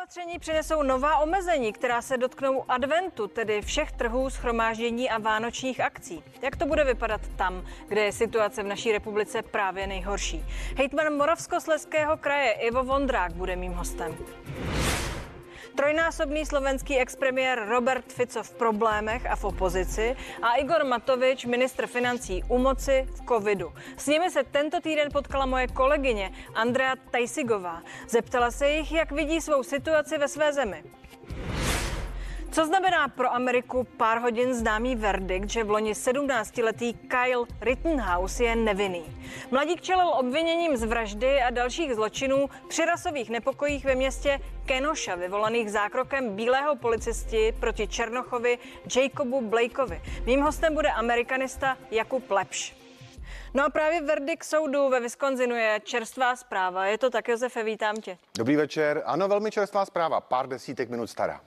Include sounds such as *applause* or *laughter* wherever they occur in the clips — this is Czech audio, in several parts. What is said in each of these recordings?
Opatření přinesou nová omezení, která se dotknou adventu, tedy všech trhů, schromáždění a vánočních akcí. Jak to bude vypadat tam, kde je situace v naší republice právě nejhorší? Hejtman Moravskosleského kraje Ivo Vondrák bude mým hostem. Trojnásobný slovenský expremiér Robert Fico v problémech a v opozici a Igor Matovič, ministr financí u moci v covidu. S nimi se tento týden potkala moje kolegyně Andrea Tajsigová. Zeptala se jich, jak vidí svou situaci ve své zemi. Co znamená pro Ameriku pár hodin známý verdikt, že v loni 17-letý Kyle Rittenhouse je nevinný? Mladík čelil obviněním z vraždy a dalších zločinů při rasových nepokojích ve městě Kenosha, vyvolaných zákrokem bílého policisti proti Černochovi Jacobu Blakeovi. Mým hostem bude amerikanista Jakub Lepš. No a právě verdikt soudu ve Wisconsinu je čerstvá zpráva. Je to tak, Josefe, vítám tě. Dobrý večer. Ano, velmi čerstvá zpráva, pár desítek minut stará.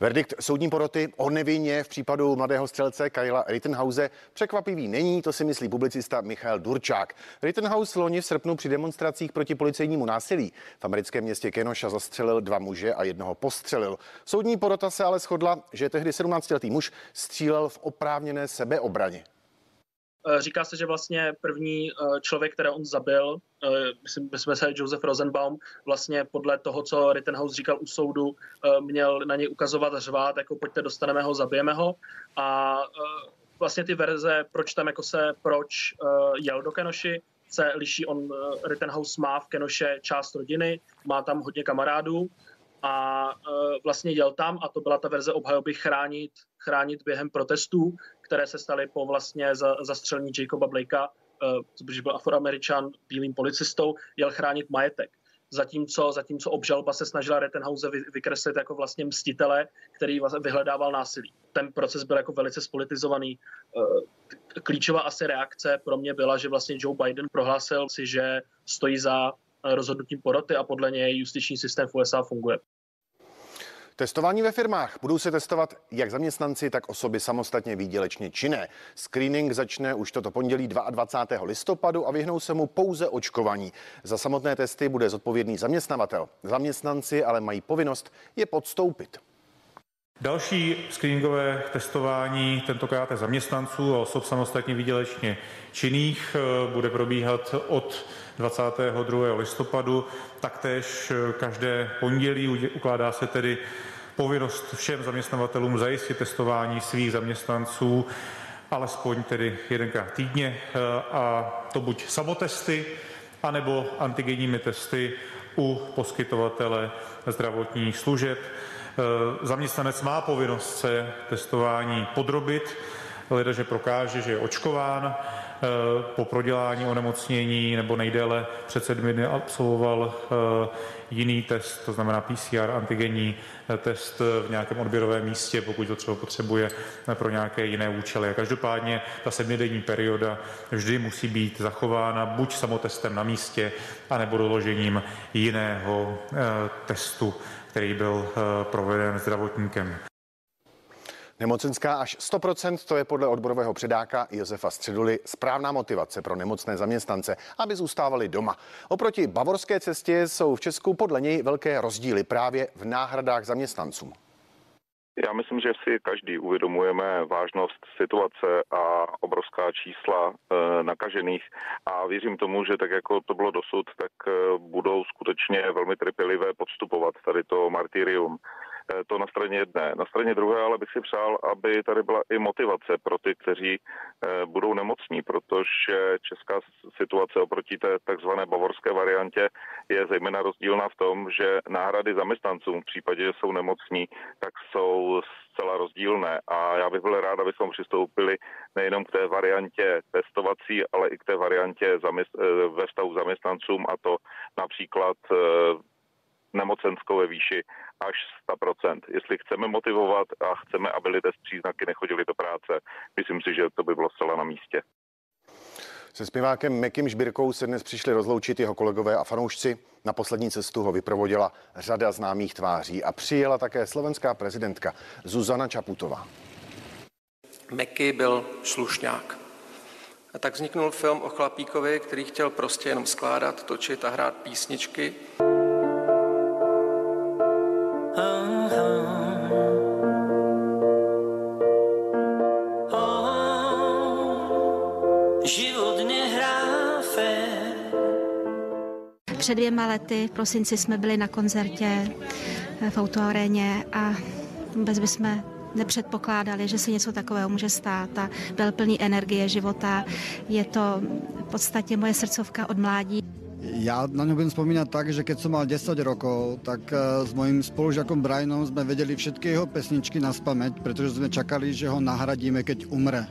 Verdikt soudní poroty o nevině v případu mladého střelce Kyla Rittenhouse překvapivý není, to si myslí publicista Michal Durčák. Rittenhouse loni v srpnu při demonstracích proti policejnímu násilí v americkém městě Kenosha zastřelil dva muže a jednoho postřelil. Soudní porota se ale shodla, že tehdy 17-letý muž střílel v oprávněné sebeobraně. Eh, říká se, že vlastně první eh, člověk, který on zabil, eh, myslím, jsme se Joseph Rosenbaum, vlastně podle toho, co Rittenhouse říkal u soudu, měl na něj ukazovat řvát, jako pojďte, dostaneme ho, zabijeme ho. A vlastně ty verze, proč tam jako se, proč jel do Kenoši, se liší. On, Rittenhouse má v Kenoše část rodiny, má tam hodně kamarádů a vlastně jel tam a to byla ta verze obhajoby chránit, chránit během protestů které se staly po vlastně zastřelení Jacoba Blakea, což byl afroameričan bílým policistou, jel chránit majetek. Zatímco, zatímco obžalba se snažila Rittenhouse vykreslit jako vlastně mstitele, který vyhledával násilí. Ten proces byl jako velice spolitizovaný. Eh, klíčová asi reakce pro mě byla, že vlastně Joe Biden prohlásil si, že stojí za rozhodnutím poroty a podle něj justiční systém v USA funguje. Testování ve firmách. Budou se testovat jak zaměstnanci, tak osoby samostatně výdělečně činné. Screening začne už toto pondělí 22. listopadu a vyhnou se mu pouze očkovaní. Za samotné testy bude zodpovědný zaměstnavatel. Zaměstnanci ale mají povinnost je podstoupit. Další screeningové testování, tentokrát zaměstnanců a osob samostatně výdělečně činných, eh, bude probíhat od 22. listopadu. Taktéž eh, každé pondělí ukládá se tedy povinnost všem zaměstnavatelům zajistit testování svých zaměstnanců alespoň tedy jedenkrát týdně eh, a to buď samotesty, anebo antigenními testy u poskytovatele zdravotních služeb. Eh, zaměstnanec má povinnost se testování podrobit, leda, že prokáže, že je očkován, po prodělání onemocnění nebo nejdéle před sedmi dny absolvoval jiný test, to znamená PCR, antigenní test v nějakém odběrovém místě, pokud to třeba potřebuje pro nějaké jiné účely. A každopádně ta sedmidenní perioda vždy musí být zachována buď samotestem na místě, anebo doložením jiného eh, testu, který byl eh, proveden zdravotníkem. Nemocenská až 100%, to je podle odborového předáka Josefa Středuly správná motivace pro nemocné zaměstnance, aby zůstávali doma. Oproti bavorské cestě jsou v Česku podle něj velké rozdíly právě v náhradách zaměstnancům. Já myslím, že si každý uvědomujeme vážnost situace a obrovská čísla e, nakažených a věřím tomu, že tak jako to bylo dosud, tak e, budou skutečně velmi trpělivé podstupovat tady to martyrium. Eh, to na straně jedné. Na straně druhé ale bych si přál, aby tady byla i motivace pro ty, kteří eh, budou nemocní, protože česká situace oproti té takzvané bavorské variantě je zejména rozdílná v tom, že náhrady zaměstnancům v případě, že jsou nemocní, tak jsou zcela rozdílné. A já bych byl rád, abychom přistoupili nejenom k té variantě testovací, ale i k té variantě zaměst- eh, ve vztahu zaměstnancům a to například nemocenskou ve výši až 100%. Jestli chceme motivovat a chceme, aby lidé z příznaky nechodili do práce, myslím si, že to by bylo zcela na místě. Se zpěvákem Mekim Žbirkou se dnes přišli rozloučit jeho kolegové a fanoušci. Na poslední cestu ho vyprovodila řada známých tváří a přijela také slovenská prezidentka Zuzana Čaputová. Meky byl slušňák. A tak vzniknul film o chlapíkovi, který chtěl prostě jenom skládat, točit a hrát písničky. Před dvěma lety v prosinci jsme byli na koncertě v autoaréně a vůbec bychom nepředpokládali, že se něco takového může stát a byl plný energie života. Je to v podstatě moje srdcovka od mládí. Ja na ňu budem spomínať tak, že keď som mal 10 rokov, tak eh, s mojím spolužiakom Brianom sme vedeli všetky jeho pesničky na spameť, pretože sme čakali, že ho nahradíme, keď umre.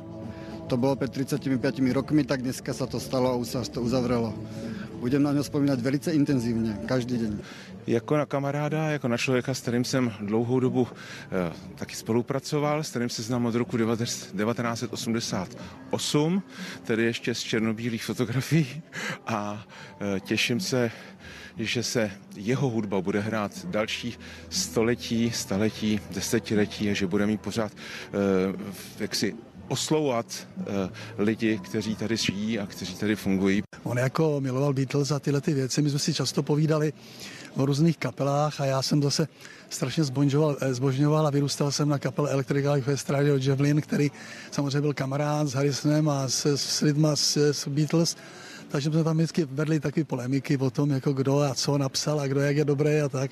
To bolo pred 35 rokmi, tak dneska sa to stalo a už sa to uzavrelo. Budem na ňo spomínať velice intenzívne, každý deň. Jako na kamaráda, jako na člověka, s kterým jsem dlouhou dobu eh, taky spolupracoval, s kterým se znám od roku 1988, tedy ještě z černobílých fotografií a eh, těším se, že se jeho hudba bude hrát další století, staletí, desetiletí a že bude mít pořád eh, jaksi oslouvat uh, lidi, kteří tady žijí a kteří tady fungují. On jako miloval Beatles a tyhle ty věci, my jsme si často povídali o různých kapelách a já jsem zase strašně eh, zbožňoval a vyrůstal jsem na kapele Electric Life West Radio Javelin, který samozřejmě byl kamarád s Harrisonem a s, s lidma z, z Beatles. Takže jsme tam vždycky vedli takové polemiky o tom, jako kdo a co napsal a kdo jak je dobrý a tak.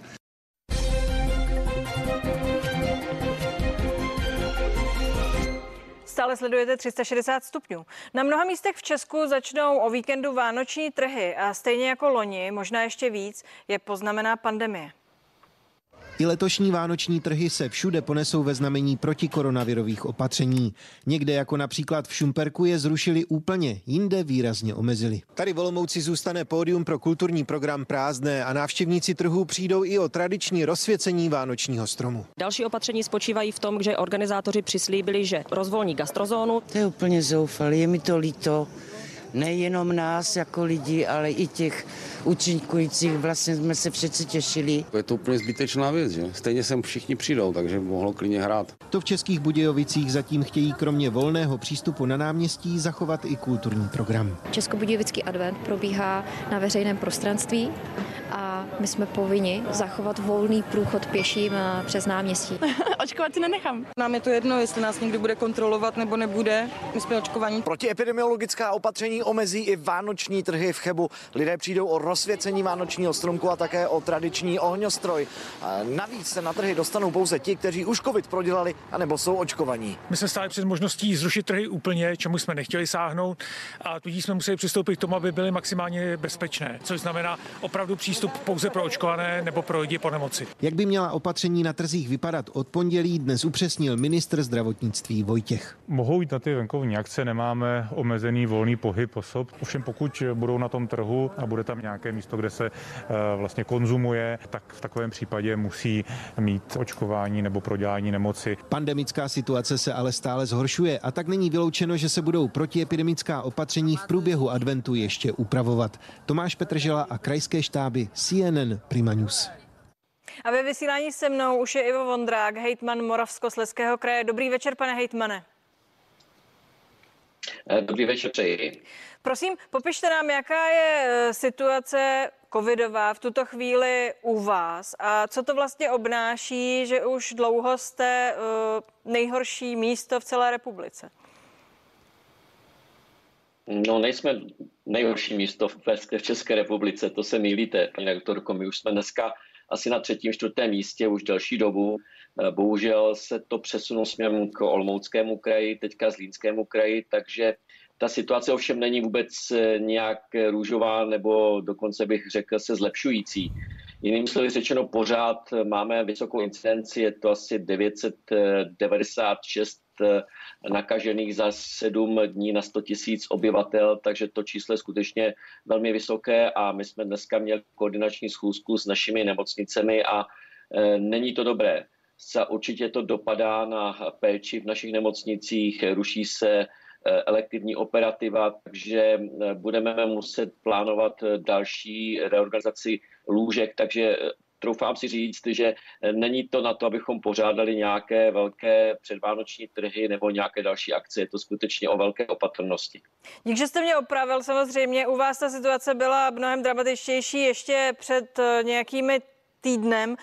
Stále sledujete 360 stupňů. Na mnoha místech v Česku začnou o víkendu vánoční trhy a stejně jako loni, možná ještě víc, je poznamená pandemie. I letošní vánoční trhy se všude ponesou ve znamení protikoronavirových opatření. Někde, jako například v Šumperku, je zrušili úplně, jinde výrazně omezili. Tady v Olomouci zůstane pódium pro kulturní program prázdné a návštěvníci trhu přijdou i o tradiční rozsvěcení vánočního stromu. Další opatření spočívají v tom, že organizátoři přislíbili, že rozvolní gastrozónu. To je úplně zoufalé, je mi to líto nejenom nás jako lidi, ale i těch účinkujících. Vlastně jsme se přeci těšili. Je to úplně zbytečná věc, že? Stejně sem všichni přijdou, takže mohlo klidně hrát. To v Českých Budějovicích zatím chtějí kromě volného přístupu na náměstí zachovat i kulturní program. Českobudějovický advent probíhá na veřejném prostranství a my jsme povinni zachovat volný průchod pěším eh, přes náměstí. *laughs* Očkovat si nenechám. Nám je to jedno, jestli nás někdo bude kontrolovat nebo nebude. My jsme očkovaní. Protiepidemiologická opatření omezí i vánoční trhy v Chebu. Lidé přijdou o rozsvěcení vánočního stromku a také o tradiční ohňostroj. Navíc se na trhy dostanou pouze ti, kteří už covid prodělali anebo jsou očkovaní. My jsme stáli před možností zrušit trhy úplně, čemu jsme nechtěli sáhnout a tudíž jsme museli přistoupit k tomu, aby byly maximálně bezpečné, což znamená opravdu přístup pouze pro očkované nebo pro lidi po nemoci. Jak by měla opatření na trzích vypadat od pondělí, dnes upřesnil ministr zdravotnictví Vojtěch. Mohou jít na ty venkovní akce, nemáme omezený volný pohyb osob. Ovšem pokud budou na tom trhu a bude tam nějaké místo, kde se eh, vlastně konzumuje, tak v takovém případě musí mít očkování nebo prodělání nemoci. Pandemická situace se ale stále zhoršuje a tak není vyloučeno, že se budou protiepidemická opatření v průběhu adventu ještě upravovat. Tomáš Petržela a krajské štáby CNN Prima News. A ve vysílání se mnou už je Ivo Vondrák, hejtman Moravskosleského kraje. Dobrý večer, pane hejtmane. Eh, dobrý večer přeji. Prosím, popište nám, jaká je eh, situace covidová v tuto chvíli u vás a co to vlastně obnáší, že už dlouho jste uh, nejhorší místo v celé republice? No, nejsme nejhorší místo v, v České republice, to se mýlíte, paní doktorko. My už jsme dneska asi na třetím, čtvrtém místě už delší dobu. Eh, bohužel se to přesunulo směrem k Olmouckému kraji, teďka Zlínskému kraji, takže ta situace ovšem není vůbec eh, nějak růžová nebo dokonce bych řekl se zlepšující. Jiným slovy řečeno, pořád máme vysokou incidenci, je to asi 996 eh, nakažených za 7 dní na 100 tisíc obyvatel, takže to číslo je skutečně velmi vysoké a my jsme dneska měli koordinační schůzku s našimi nemocnicemi a není to dobré. Určitě to dopadá na péči v našich nemocnicích, ruší se Eh, elektivní operativa, takže eh, budeme muset plánovat eh, další reorganizaci lůžek, takže troufám si říct, že není to na to, abychom pořádali nějaké velké předvánoční trhy nebo nějaké další akce. Je to skutečně o velké opatrnosti. Dík, že jste mě opravil. Samozřejmě u vás ta situace byla mnohem dramatičtější ještě před nějakými týdnem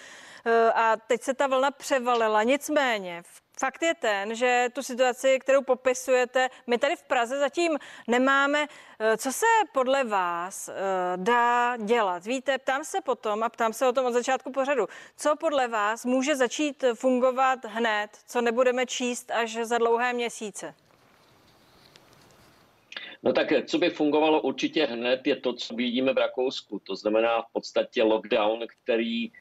a teď se ta vlna převalila. Nicméně v Fakt je ten, že tu situaci, kterou popisujete, my tady v Praze zatím nemáme. Eh, co se podle vás eh, dá dělat? Víte, ptám se potom a ptám se o tom od začátku pořadu. Co podle vás může začít fungovat hned, co nebudeme číst až za dlouhé měsíce? No tak co by fungovalo určitě hned, je to, co vidíme v Rakousku. To znamená v podstatě lockdown, který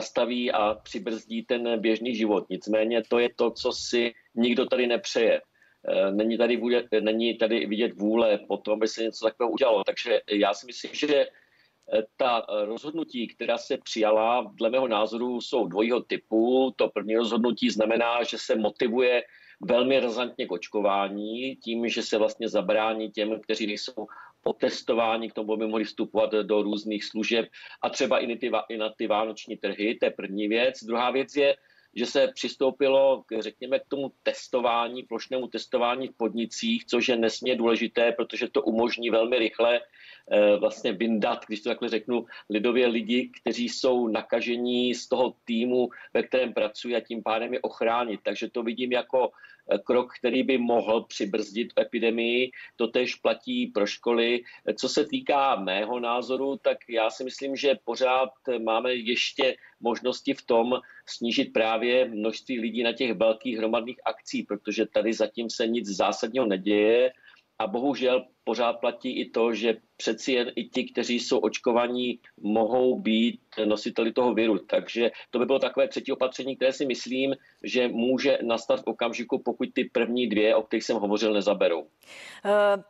zastaví a přibrzdí ten běžný život. Nicméně to je to, co si nikdo tady nepřeje. E, není tady, vůle, není tady vidět vůle po tom, aby se něco takového udělalo. Takže já si myslím, že e, ta rozhodnutí, která se přijala, dle mého názoru, jsou dvojího typu. To první rozhodnutí znamená, že se motivuje velmi razantně k očkování, tím, že se vlastně zabrání těm, kteří nejsou otestováni k tomu, aby mohli vstupovat do různých služeb a třeba i na ty, i na ty vánoční trhy, to je první věc. Druhá věc je, že se přistoupilo, k, řekněme, k tomu testování, plošnému testování v podnicích, což je nesmírně důležité, protože to umožní velmi rychle vlastně vyndat, když to takhle řeknu, lidově lidi, kteří jsou nakažení z toho týmu, ve kterém pracují a tím pádem je ochránit. Takže to vidím jako krok, který by mohl přibrzdit epidemii. To tež platí pro školy. Co se týká mého názoru, tak já si myslím, že pořád máme ještě možnosti v tom snížit právě množství lidí na těch velkých hromadných akcí, protože tady zatím se nic zásadního neděje a bohužel pořád platí i to, že přeci jen i ti, kteří jsou očkovaní, mohou být nositeli toho viru. Takže to by bylo takové třetí opatření, které si myslím, že může nastat v okamžiku, pokud ty první dvě, o kterých jsem hovořil, nezaberou. Uh...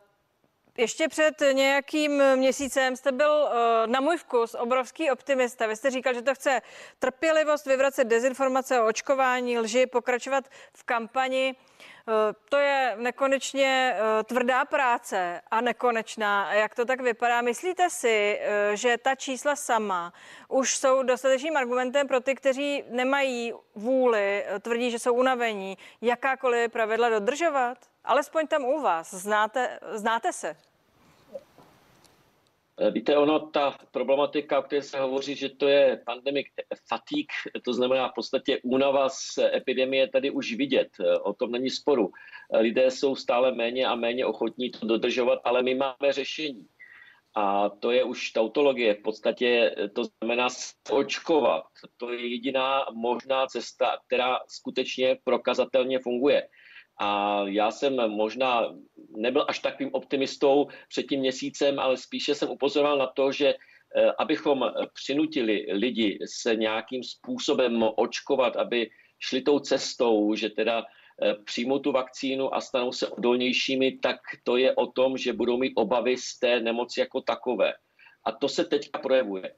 Ještě před nějakým měsícem jste byl na můj vkus obrovský optimista. Vy jste říkal, že to chce trpělivost, vyvracet dezinformace o očkování, lži, pokračovat v kampani. Eh, to je nekonečně eh, tvrdá práce a nekonečná. Jak to tak vypadá? Myslíte si, eh, že ta čísla sama už jsou dostatečným argumentem pro ty, kteří nemají vůli, tvrdí, že jsou unavení, jakákoliv pravidla dodržovat? Alespoň tam u vás. Znáte, znáte se? Eh, víte, ono, ta problematika, o které se hovoří, že to je pandemic fatigue, to znamená v podstatě únava z epidemie tady už vidět. Eh, o tom není sporu. Eh, lidé jsou stále méně a méně ochotní to dodržovat, ale my máme řešení. A to je už tautologie. V podstatě to znamená očkovat. To je jediná možná cesta, která skutečně prokazatelně funguje. A já jsem možná nebyl až takovým optimistou před tím měsícem, ale spíše jsem upozoroval na to, že eh, abychom přinutili lidi se nějakým způsobem očkovat, aby šli tou cestou, že teda eh, přijmou tu vakcínu a stanou se odolnějšími, tak to je o tom, že budou mít obavy z té nemoci jako takové. A to se teďka projevuje.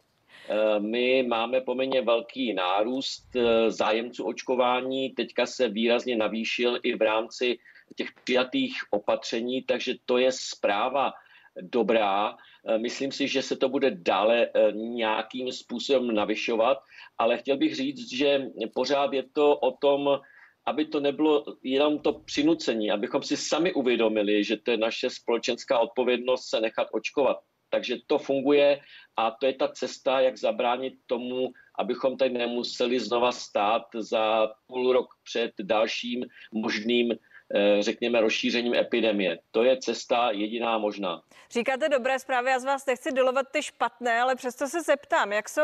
Eh, my máme poměrně velký nárůst eh, zájemců očkování, teďka se výrazně navýšil i v rámci těch přijatých opatření, takže to je zpráva dobrá. Eh, myslím si, že se to bude dále nějakým způsobem navyšovat, ale chtěl bych říct, že pořád je to o tom, aby to nebylo jenom to přinucení, abychom si sami uvědomili, že to je naše společenská odpovědnost se nechat očkovat. Takže to funguje a to je ta cesta, jak zabránit tomu, abychom tady nemuseli znova stát za půl rok před dalším možným řekněme, rozšířením epidemie. To je cesta jediná možná. Říkáte dobré zprávy, já z vás nechci dolovat ty špatné, ale přesto se zeptám, jak jsou,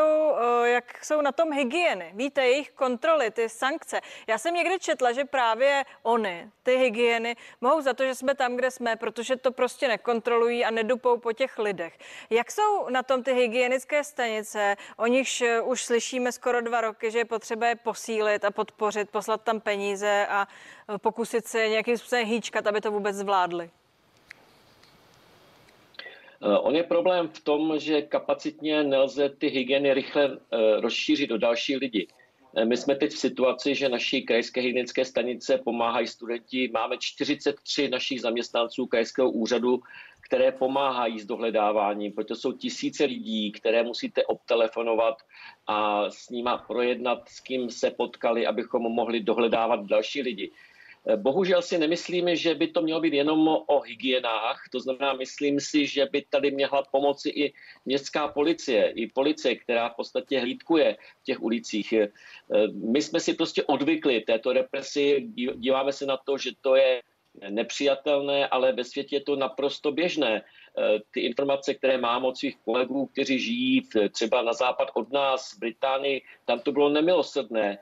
eh, jak jsou na tom hygieny? Víte, jejich kontroly, ty sankce. Já jsem někdy četla, že právě oni, ty hygieny, mohou za to, že jsme tam, kde jsme, protože to prostě nekontrolují a nedupou po těch lidech. Jak jsou na tom ty hygienické stanice, o nichž eh, už slyšíme skoro dva roky, že je potřeba je posílit a podpořit, poslat tam peníze a pokusit se nějakým způsobem hýčkat, aby to vůbec zvládli? Eh, on je problém v tom, že kapacitně nelze ty hygieny rychle eh, rozšířit do další lidi. Eh, my jsme teď v situaci, že naší krajské hygienické stanice pomáhají studenti. Máme 43 našich zaměstnanců krajského úřadu, které pomáhají s dohledáváním, protože jsou tisíce lidí, které musíte obtelefonovat a s nima projednat, s kým se potkali, abychom mohli dohledávat další lidi. Bohužel si nemyslíme, že by to mělo být jenom o hygienách, to znamená, myslím si, že by tady měla pomoci i městská policie, i policie, která v podstatě hlídkuje v těch ulicích. My jsme si prostě odvykli této represi, díváme se na to, že to je nepřijatelné, ale ve světě je to naprosto běžné. Ty informace, které mám od svých kolegů, kteří žijí třeba na západ od nás, v Británii, tam to bylo nemilosrdné.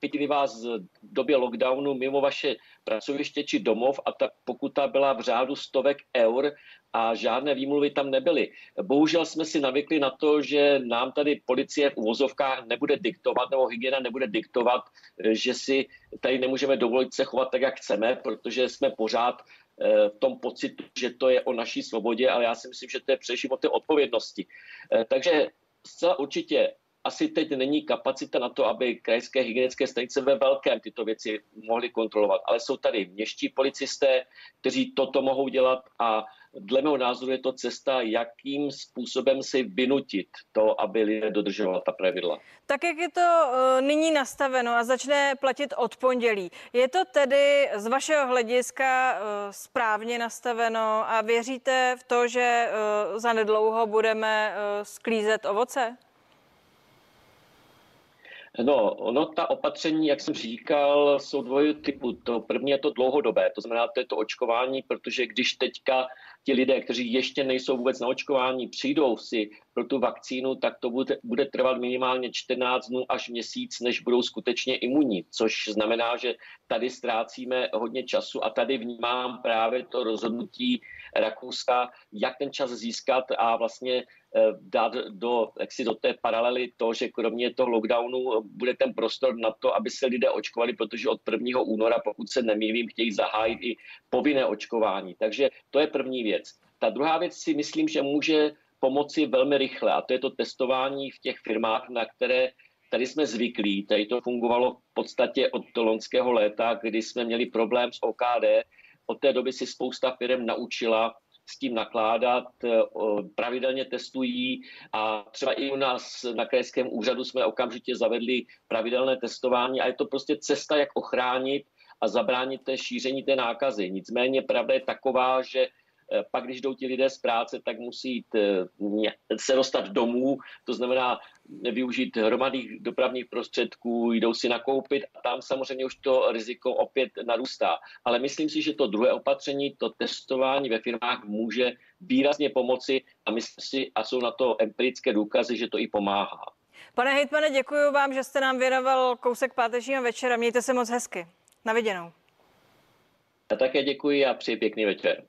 Chytili vás v době lockdownu mimo vaše pracoviště či domov a ta pokuta byla v řádu stovek eur a žádné výmluvy tam nebyly. Bohužel jsme si navykli na to, že nám tady policie v uvozovkách nebude diktovat, nebo hygiena nebude diktovat, že si tady nemůžeme dovolit se chovat tak, jak chceme, protože jsme pořád eh, v tom pocitu, že to je o naší svobodě, ale já si myslím, že to je především o té odpovědnosti. Eh, takže zcela určitě asi teď není kapacita na to, aby krajské hygienické stanice ve velkém tyto věci mohly kontrolovat. Ale jsou tady městští policisté, kteří toto mohou dělat a dle mého názoru je to cesta, jakým způsobem si vynutit to, aby lidé dodržovali ta pravidla. Tak jak je to uh, nyní nastaveno a začne platit od pondělí, je to tedy z vašeho hlediska uh, správně nastaveno a věříte v to, že uh, za nedlouho budeme sklízet ovoce? No, ono ta opatření, jak jsem říkal, jsou dvojí typu. To první je to dlouhodobé, to znamená, to je to očkování, protože když teďka ti lidé, kteří ještě nejsou vůbec na očkování, přijdou si pro tu vakcínu, tak to bude, bude trvat minimálně 14 dnů až měsíc, než budou skutečně imunní, což znamená, že tady ztrácíme hodně času a tady vnímám právě to rozhodnutí Rakouska, jak ten čas získat a vlastně dát do, jak si do té paralely to, že kromě toho lockdownu bude ten prostor na to, aby se lidé očkovali, protože od 1. února, pokud se nemýlím, chtějí zahájit i povinné očkování. Takže to je první věc. Ta druhá věc si myslím, že může pomoci velmi rychle a to je to testování v těch firmách, na které tady jsme zvyklí. Tady to fungovalo v podstatě od loňského léta, kdy jsme měli problém s OKD. Od té doby si spousta firm naučila s tím nakládat, eh, pravidelně testují a třeba i u nás na krajském úřadu jsme okamžitě zavedli pravidelné testování a je to prostě cesta, jak ochránit a zabránit té šíření té nákazy. Nicméně pravda je taková, že pak, když jdou ti lidé z práce, tak musí jít, eh, se dostat domů, to znamená využít hromadných dopravních prostředků, jdou si nakoupit a tam samozřejmě už to riziko opět narůstá. Ale myslím si, že to druhé opatření, to testování ve firmách může výrazně pomoci a myslím si, a jsou na to empirické důkazy, že to i pomáhá. Pane hejtmane, děkuji vám, že jste nám věnoval kousek pátečního večera. Mějte se moc hezky. Na viděnou. Já také děkuji a přeji pěkný večer.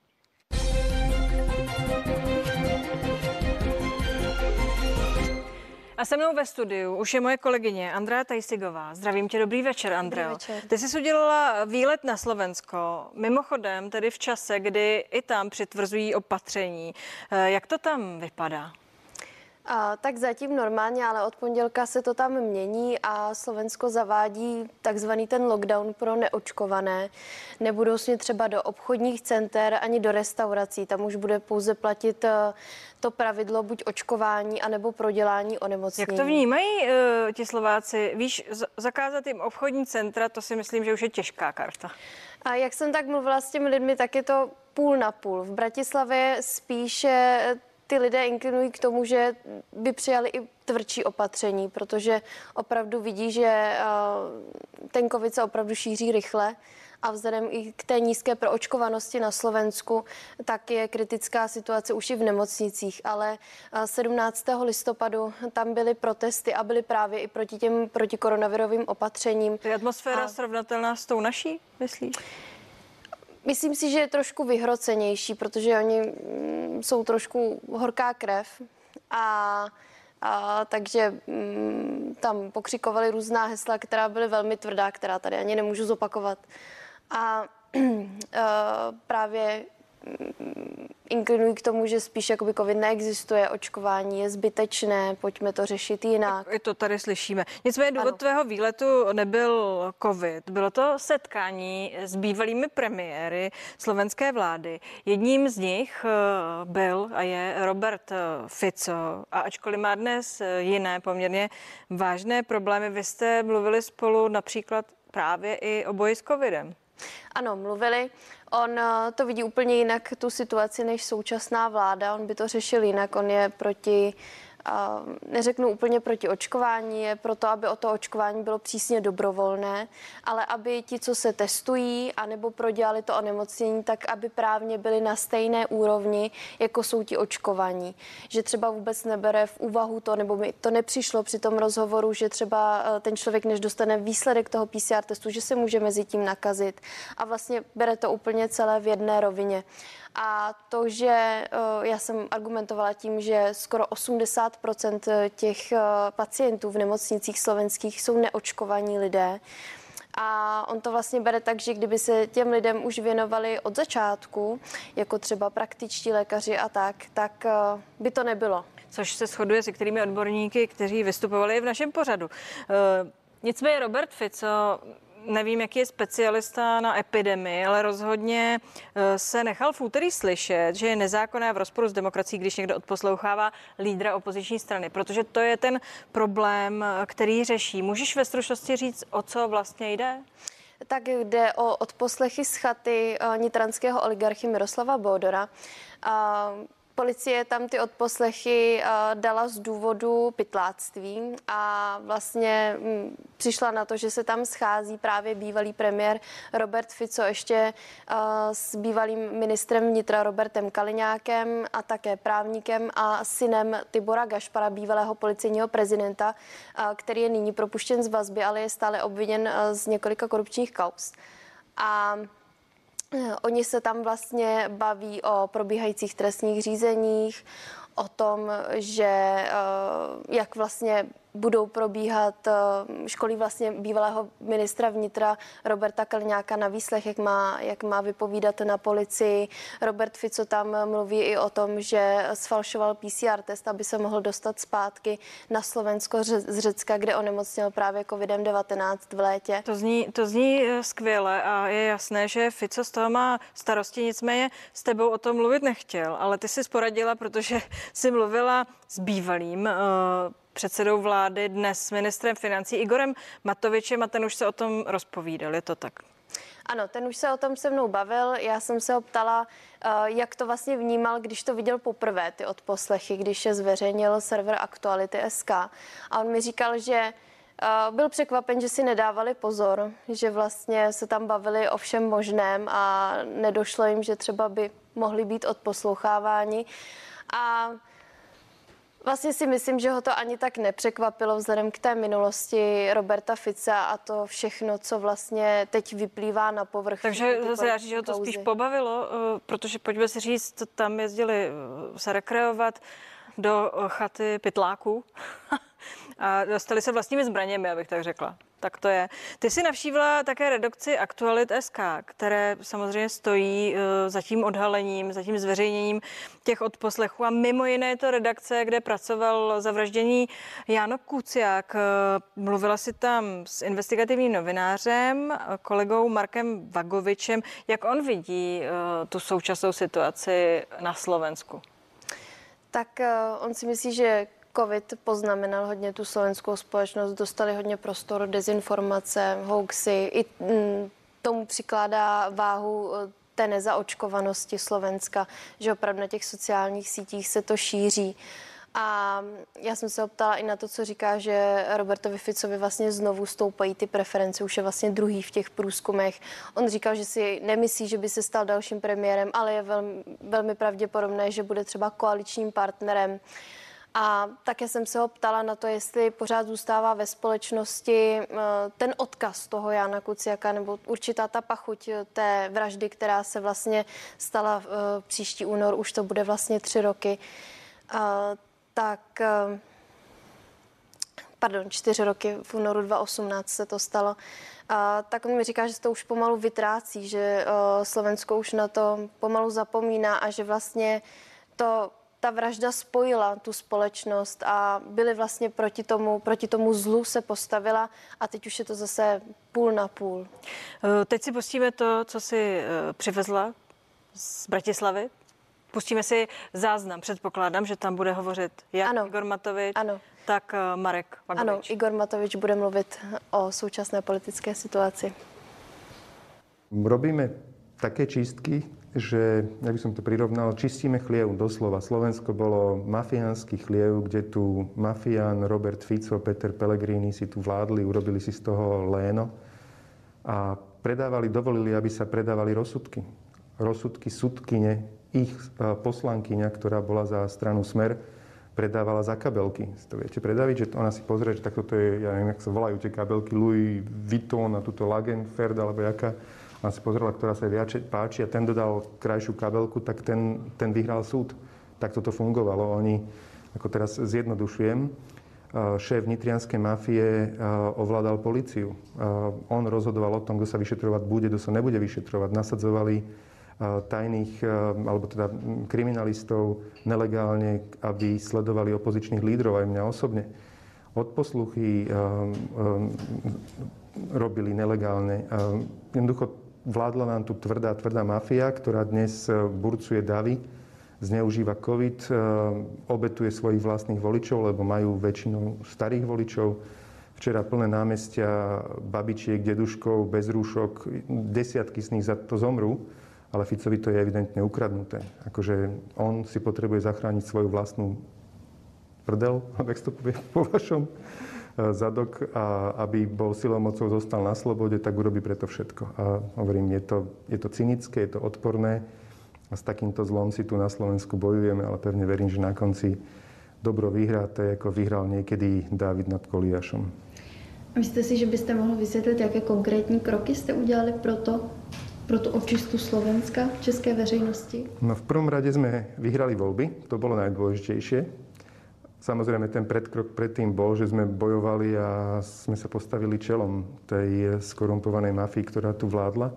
A se mnou ve studiu už je moje kolegyně Andrea Tajsigová. Zdravím tě, dobrý večer, Andreo. Ty jsi udělala výlet na Slovensko, mimochodem tedy v čase, kdy i tam přitvrzují opatření. Eh, jak to tam vypadá? A, tak zatím normálně, ale od pondělka se to tam mění a Slovensko zavádí takzvaný ten lockdown pro neočkované. Nebudou si třeba do obchodních center ani do restaurací. Tam už bude pouze platit eh, to pravidlo buď očkování, anebo prodělání onemocnění. Jak to vnímají uh, ti Slováci? Víš, z- zakázat jim obchodní centra, to si myslím, že už je těžká karta. A jak jsem tak mluvila s těmi lidmi, tak je to půl na půl. V Bratislavě spíše ty lidé inklinují k tomu, že by přijali i tvrdší opatření, protože opravdu vidí, že eh, ten covid se opravdu šíří rychle a vzhledem i k té nízké proočkovanosti na Slovensku, tak je kritická situace už i v nemocnicích. Ale 17. Eh, listopadu tam byly protesty a byly právě i proti těm protikoronavirovým opatřením. Je atmosféra a... srovnatelná s tou naší, myslíš? Myslím si, že je trošku vyhrocenější, protože oni mm, jsou trošku horká krev a a, takže mm, tam pokřikovali různá hesla, která byly velmi tvrdá, která tady ani nemůžu zopakovat. A a *clears throat* právě inklinují k tomu, že spíš jakoby covid neexistuje, očkování je zbytečné, pojďme to řešit jinak. I to tady slyšíme. Nicméně důvod ano. tvého výletu nebyl covid, bylo to setkání s bývalými premiéry slovenské vlády. Jedním z nich eh, byl a je Robert eh, Fico a ačkoliv má dnes eh, jiné poměrně vážné problémy, vy jste mluvili spolu například právě i o boji s covidem. Ano, mluvili. On eh, to vidí úplně jinak, tu situaci, než současná vláda. On by to řešil jinak. On je proti neřeknu úplně proti očkování, je proto, aby o to očkování bylo přísně dobrovolné, ale aby ti, co se testují, anebo prodělali to onemocnění, tak aby právně byli na stejné úrovni, jako jsou ti očkovaní. Že třeba vůbec nebere v úvahu to, nebo mi to nepřišlo při tom rozhovoru, že třeba eh, ten člověk, než dostane výsledek toho PCR testu, že se může mezi tím nakazit. A vlastně bere to úplně celé v jedné rovině. A to, že eh, já jsem argumentovala tím, že skoro 80% těch eh, pacientů v nemocnicích slovenských jsou neočkovaní lidé, a on to vlastně bere tak, že kdyby se těm lidem už věnovali od začátku, jako třeba praktičtí lékaři a tak, tak eh, by to nebylo. Což se shoduje s některými odborníky, kteří vystupovali v našem pořadu. Nicméně Robert Fico nevím, jaký je specialista na epidemii, ale rozhodně eh, se nechal v úterý slyšet, že je nezákonné v rozporu s demokracií, když někdo odposlouchává lídra opoziční strany, protože to je ten problém, eh, který řeší. Můžeš ve stručnosti říct, o co vlastně jde? Tak jde o odposlechy z chaty eh, nitranského oligarchy Miroslava Bódora. Policie tam ty odposlechy uh, dala z důvodu pytláctví a vlastně m, přišla na to, že se tam schází právě bývalý premiér Robert Fico ještě uh, s bývalým ministrem vnitra Robertem Kaliňákem a také právníkem a synem Tibora Gašpara, bývalého policejního prezidenta, uh, který je nyní propuštěn z vazby, ale je stále obviněn z několika korupčních kaus. A *clears throat* Oni se tam vlastně baví o probíhajících trestních řízeních, o tom, že eh, jak vlastně budou probíhat eh, školy vlastně bývalého ministra vnitra Roberta Kalňáka na výslech, jak má, jak má vypovídat na policii. Robert Fico tam mluví i o tom, že sfalšoval PCR test, aby se mohl dostat zpátky na Slovensko z Řecka, kde onemocněl právě COVID-19 v létě. To zní, to zní eh, skvěle a je jasné, že Fico z toho má starosti, nicméně s tebou o tom mluvit nechtěl, ale ty jsi poradila, protože *laughs* jsi mluvila s bývalým uh, předsedou vlády, dnes ministrem financí Igorem Matovičem a ten už se o tom rozpovídal. Je to tak? Ano, ten už se o tom se mnou bavil. Já jsem se ho ptala, eh, jak to vlastně vnímal, když to viděl poprvé, ty odposlechy, když je zveřejnil server Aktuality SK. A on mi říkal, že eh, byl překvapen, že si nedávali pozor, že vlastně se tam bavili o všem možném a nedošlo jim, že třeba by mohli být odposloucháváni. A Vlastně si myslím, že ho to ani tak nepřekvapilo vzhledem k té minulosti Roberta Fica a to všechno, co vlastně teď vyplývá na povrch. Takže zase já říct, že ho to spíš pobavilo, eh, protože pojďme si říct, tam jezdili eh, se rekreovat do eh, chaty pytláků *laughs* a dostali se vlastními zbraněmi, abych tak řekla tak to je. Ty jsi navštívila také redukci Aktualit SK, které samozřejmě stojí uh, za tím odhalením, za tím zveřejněním těch odposlechů a mimo jiné je to redakce, kde pracoval zavraždění Jáno Kuciak. Uh, mluvila si tam s investigativním novinářem, kolegou Markem Vagovičem. Jak on vidí tu současnou situaci na Slovensku? Tak on si myslí, že COVID poznamenal hodně tu slovenskou společnost, dostali hodně prostor, dezinformace, hoaxy, i mm, tomu přikládá váhu eh, té nezaočkovanosti Slovenska, že opravdu na těch sociálních sítích se to šíří. A já jsem se optala i na to, co říká, že Robertovi Ficovi vlastně znovu stoupají ty preference, už je vlastně druhý v těch průzkumech. On říkal, že si nemyslí, že by se stal dalším premiérem, ale je velmi, velmi pravděpodobné, že bude třeba koaličním partnerem. A také jsem se ho ptala na to, jestli pořád zůstává ve společnosti eh, ten odkaz toho Jana Kuciaka nebo určitá ta pachuť eh, té vraždy, která se vlastně stala eh, příští únor, už to bude vlastně tři roky. Tak pardon, čtyři roky, v únoru 2018 se to stalo, a, tak on mi říká, že se to už pomalu vytrácí, že Slovensko už na to pomalu zapomíná a že vlastně to ta vražda spojila tu společnost a byli vlastně proti tomu, proti tomu zlu se postavila a teď už je to zase půl na půl. Eh, teď si pustíme to, co si eh, přivezla z Bratislavy. Pustíme si záznam. Předpokládám, že tam bude hovořit jak ano. Igor Matovič, ano. tak eh, Marek Vagovič. Ano, Igor Matovič bude mluvit o současné politické situaci. Robíme také čistky, že, ja by som to prirovnal, čistíme chliev doslova. Slovensko bolo mafiánsky chliev, kde tu mafián Robert Fico, Peter Pellegrini si tu vládli, urobili si z toho léno a predávali, dovolili, aby sa predávali rozsudky. Rozsudky sudkyne, ich e, poslankyňa, ktorá bola za stranu Smer, predávala za kabelky. To viete predaviť, že ona si pozrie, že takto to je, ja neviem, jak sa volajú tie kabelky, Louis Vuitton a túto Lagenfeld, alebo jaká a si pozrela, ktorá sa jej viac páči a ten dodal krajšiu kabelku, tak ten, ten vyhral súd. Tak toto fungovalo. Oni, ako teraz zjednodušujem, šéf nitrianskej mafie ovládal policiu. On rozhodoval o tom, kto sa vyšetrovať bude, kto sa nebude vyšetrovať. Nasadzovali tajných, alebo teda kriminalistov nelegálne, aby sledovali opozičných lídrov, aj mňa osobne. Odposluchy robili nelegálne. Jednoducho vládla nám tu tvrdá, tvrdá mafia, ktorá dnes e, burcuje davy, zneužíva COVID, e, obetuje svojich vlastných voličov, lebo majú väčšinou starých voličov. Včera plné námestia babičiek, deduškov, bez rúšok, desiatky z nich za to zomrú, ale Ficovi to je evidentne ukradnuté. Akože on si potrebuje zachrániť svoju vlastnú prdel, *laughs* ak to povie po vašom zadok a aby bol silou mocou zostal na slobode, tak urobí preto všetko. A hovorím, je to, je to cynické, je to odporné a s takýmto zlom si tu na Slovensku bojujeme, ale pevne verím, že na konci dobro vyhrá, to je ako vyhral niekedy Dávid nad Koliašom. Myslíte si, že byste mohl vysvětlit, jaké konkrétní kroky jste udělali pro to, pro tu očistu Slovenska české veřejnosti? No v prvom rade sme vyhrali voľby, to bolo najdôležitejšie. Samozrejme, ten predkrok predtým bol, že sme bojovali a sme sa postavili čelom tej skorumpovanej mafii, ktorá tu vládla.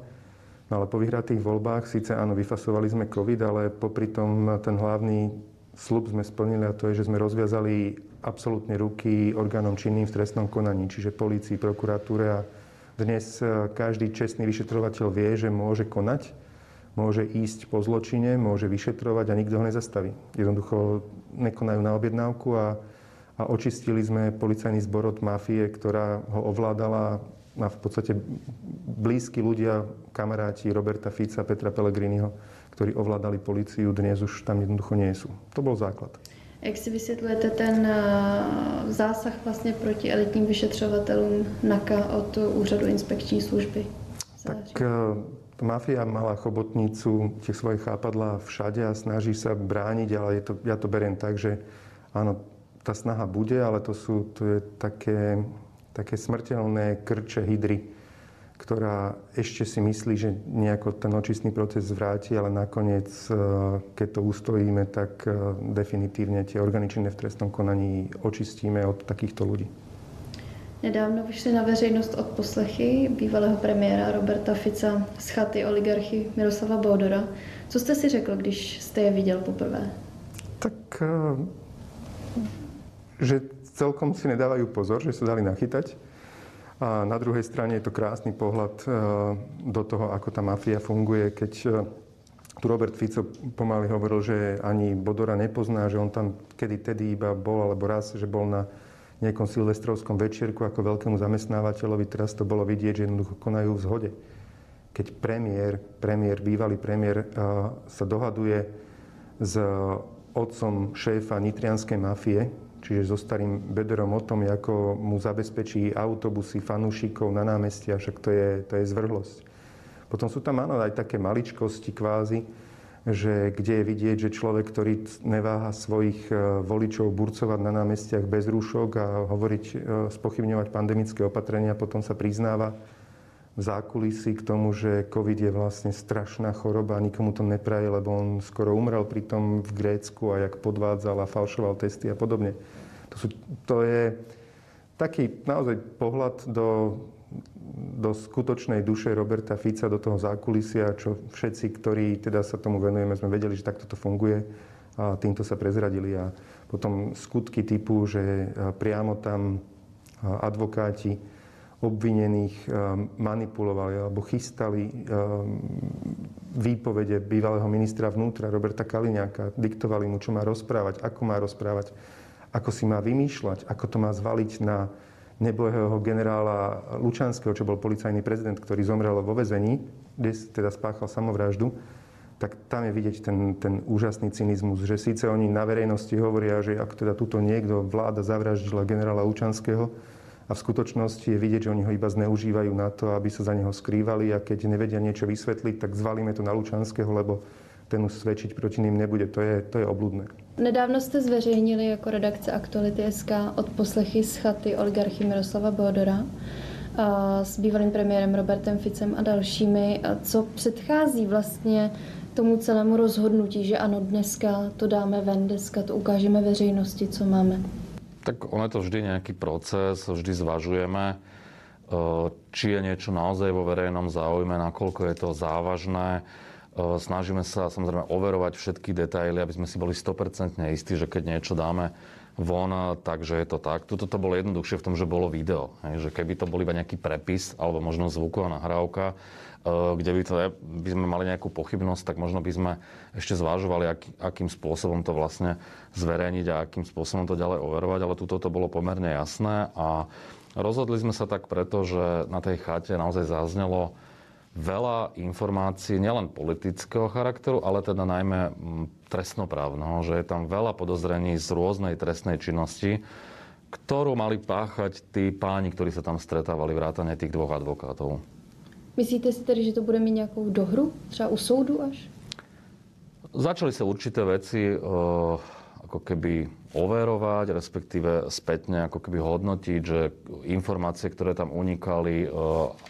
No ale po vyhratých voľbách, síce áno, vyfasovali sme COVID, ale popri tom ten hlavný slub sme splnili a to je, že sme rozviazali absolútne ruky orgánom činným v trestnom konaní, čiže polícii, prokuratúre a dnes každý čestný vyšetrovateľ vie, že môže konať môže ísť po zločine, môže vyšetrovať a nikto ho nezastaví. Jednoducho nekonajú na objednávku a, a očistili sme policajný zbor od mafie, ktorá ho ovládala a v podstate blízki ľudia, kamaráti Roberta Fica, Petra Pellegriniho, ktorí ovládali policiu, dnes už tam jednoducho nie sú. To bol základ. Jak si vysvětlujete ten eh, zásah vlastně proti elitním vyšetřovatelům NAKA od úřadu inspekční služby? Tak eh, Mafia mala chobotnicu, tie svoje chápadla všade a snaží sa brániť, ale je to, ja to beriem tak, že áno, tá snaha bude, ale to sú to je také, také smrteľné krče hydry, ktorá ešte si myslí, že nejako ten očistný proces zvráti, ale nakoniec, e, keď to ustojíme, tak e, definitívne tie organičné v trestnom konaní očistíme od takýchto ľudí. Nedávno vyšly na veřejnost od poslechy bývalého premiéra Roberta Fica z chaty oligarchy Miroslava Bodora. Co jste si řekl, když jste je viděl poprvé? Tak, eh, že celkom si nedávajú pozor, že sa dali nachytať. A na druhej strane je to krásny pohľad eh, do toho, ako tá mafia funguje, keď eh, tu Robert Fico pomaly hovoril, že ani Bodora nepozná, že on tam kedy tedy iba bol, alebo raz, že bol na nejakom silvestrovskom večierku ako veľkému zamestnávateľovi. Teraz to bolo vidieť, že jednoducho konajú v zhode. Keď premiér, premiér, bývalý premiér sa dohaduje s otcom šéfa nitrianskej mafie, čiže so starým Bederom o tom, ako mu zabezpečí autobusy fanúšikov na námestia, však to je, to je zvrhlosť. Potom sú tam áno aj také maličkosti kvázi, že kde je vidieť, že človek, ktorý neváha svojich e, voličov burcovať na námestiach bez rúšok a hovoriť, e, spochybňovať pandemické opatrenia, potom sa priznáva v zákulisí k tomu, že COVID je vlastne strašná choroba a nikomu to nepraje, lebo on skoro umrel pri tom v Grécku a jak podvádzal a falšoval testy a podobne. To, sú, to je taký naozaj pohľad do do skutočnej duše Roberta Fica, do toho zákulisia, čo všetci, ktorí teda sa tomu venujeme, sme vedeli, že takto to funguje a týmto sa prezradili. A potom skutky typu, že priamo tam advokáti obvinených manipulovali alebo chystali výpovede bývalého ministra vnútra Roberta Kaliňáka, diktovali mu, čo má rozprávať, ako má rozprávať, ako si má vymýšľať, ako to má zvaliť na nebohého generála Lučanského, čo bol policajný prezident, ktorý zomrel vo vezení, kde teda spáchal samovraždu, tak tam je vidieť ten, ten úžasný cynizmus, že síce oni na verejnosti hovoria, že ak teda tuto niekto vláda zavraždila generála Lučanského, a v skutočnosti je vidieť, že oni ho iba zneužívajú na to, aby sa za neho skrývali a keď nevedia niečo vysvetliť, tak zvalíme to na Lučanského, lebo ten už svědčit proti ním nebude. To je, to je obludné. Nedávno jste zveřejnili jako redakce Aktuality SK od poslechy z chaty oligarchy Miroslava Bodora a s bývalým premiérem Robertem Ficem a dalšími. A co předchází vlastně tomu celému rozhodnutí, že ano, dneska to dáme ven, dneska to ukážeme veřejnosti, co máme? Tak ono je to vždy nejaký proces, vždy zvažujeme, eh, či je niečo naozaj vo verejnom záujme, nakoľko je to závažné. Snažíme sa samozrejme overovať všetky detaily, aby sme si boli 100% istí, že keď niečo dáme von, takže je to tak. Tuto to bolo jednoduchšie v tom, že bolo video. Hej, že keby to bol iba nejaký prepis alebo možno zvuková nahrávka, kde by, to, by sme mali nejakú pochybnosť, tak možno by sme ešte zvážovali, aký, akým spôsobom to vlastne zverejniť a akým spôsobom to ďalej overovať, ale tuto to bolo pomerne jasné a rozhodli sme sa tak preto, že na tej chate naozaj zaznelo veľa informácií, nielen politického charakteru, ale teda najmä mm, trestnoprávneho, že je tam veľa podozrení z rôznej trestnej činnosti, ktorú mali páchať tí páni, ktorí sa tam stretávali, vrátane tých dvoch advokátov. Myslíte si tedy, že to bude mít nějakou dohru, třeba u soudu až? Začali sa určité veci uh, ako keby overovať, respektíve spätne ako keby hodnotiť, že informácie, ktoré tam unikali, eh,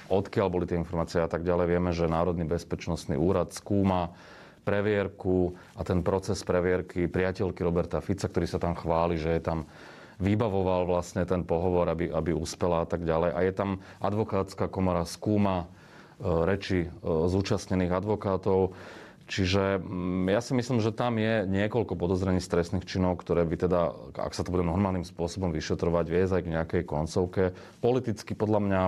odkiaľ boli tie informácie a tak ďalej. Vieme, že Národný bezpečnostný úrad skúma previerku a ten proces previerky priateľky Roberta Fica, ktorý sa tam chváli, že je tam vybavoval vlastne ten pohovor, aby, aby uspela a tak ďalej. A je tam advokátska komora skúma eh, reči eh, zúčastnených advokátov Čiže mm, ja si myslím, že tam je niekoľko podozrení z trestných činov, ktoré by teda, ak sa to bude normálnym spôsobom vyšetrovať, viesť aj k nejakej koncovke. Politicky podľa mňa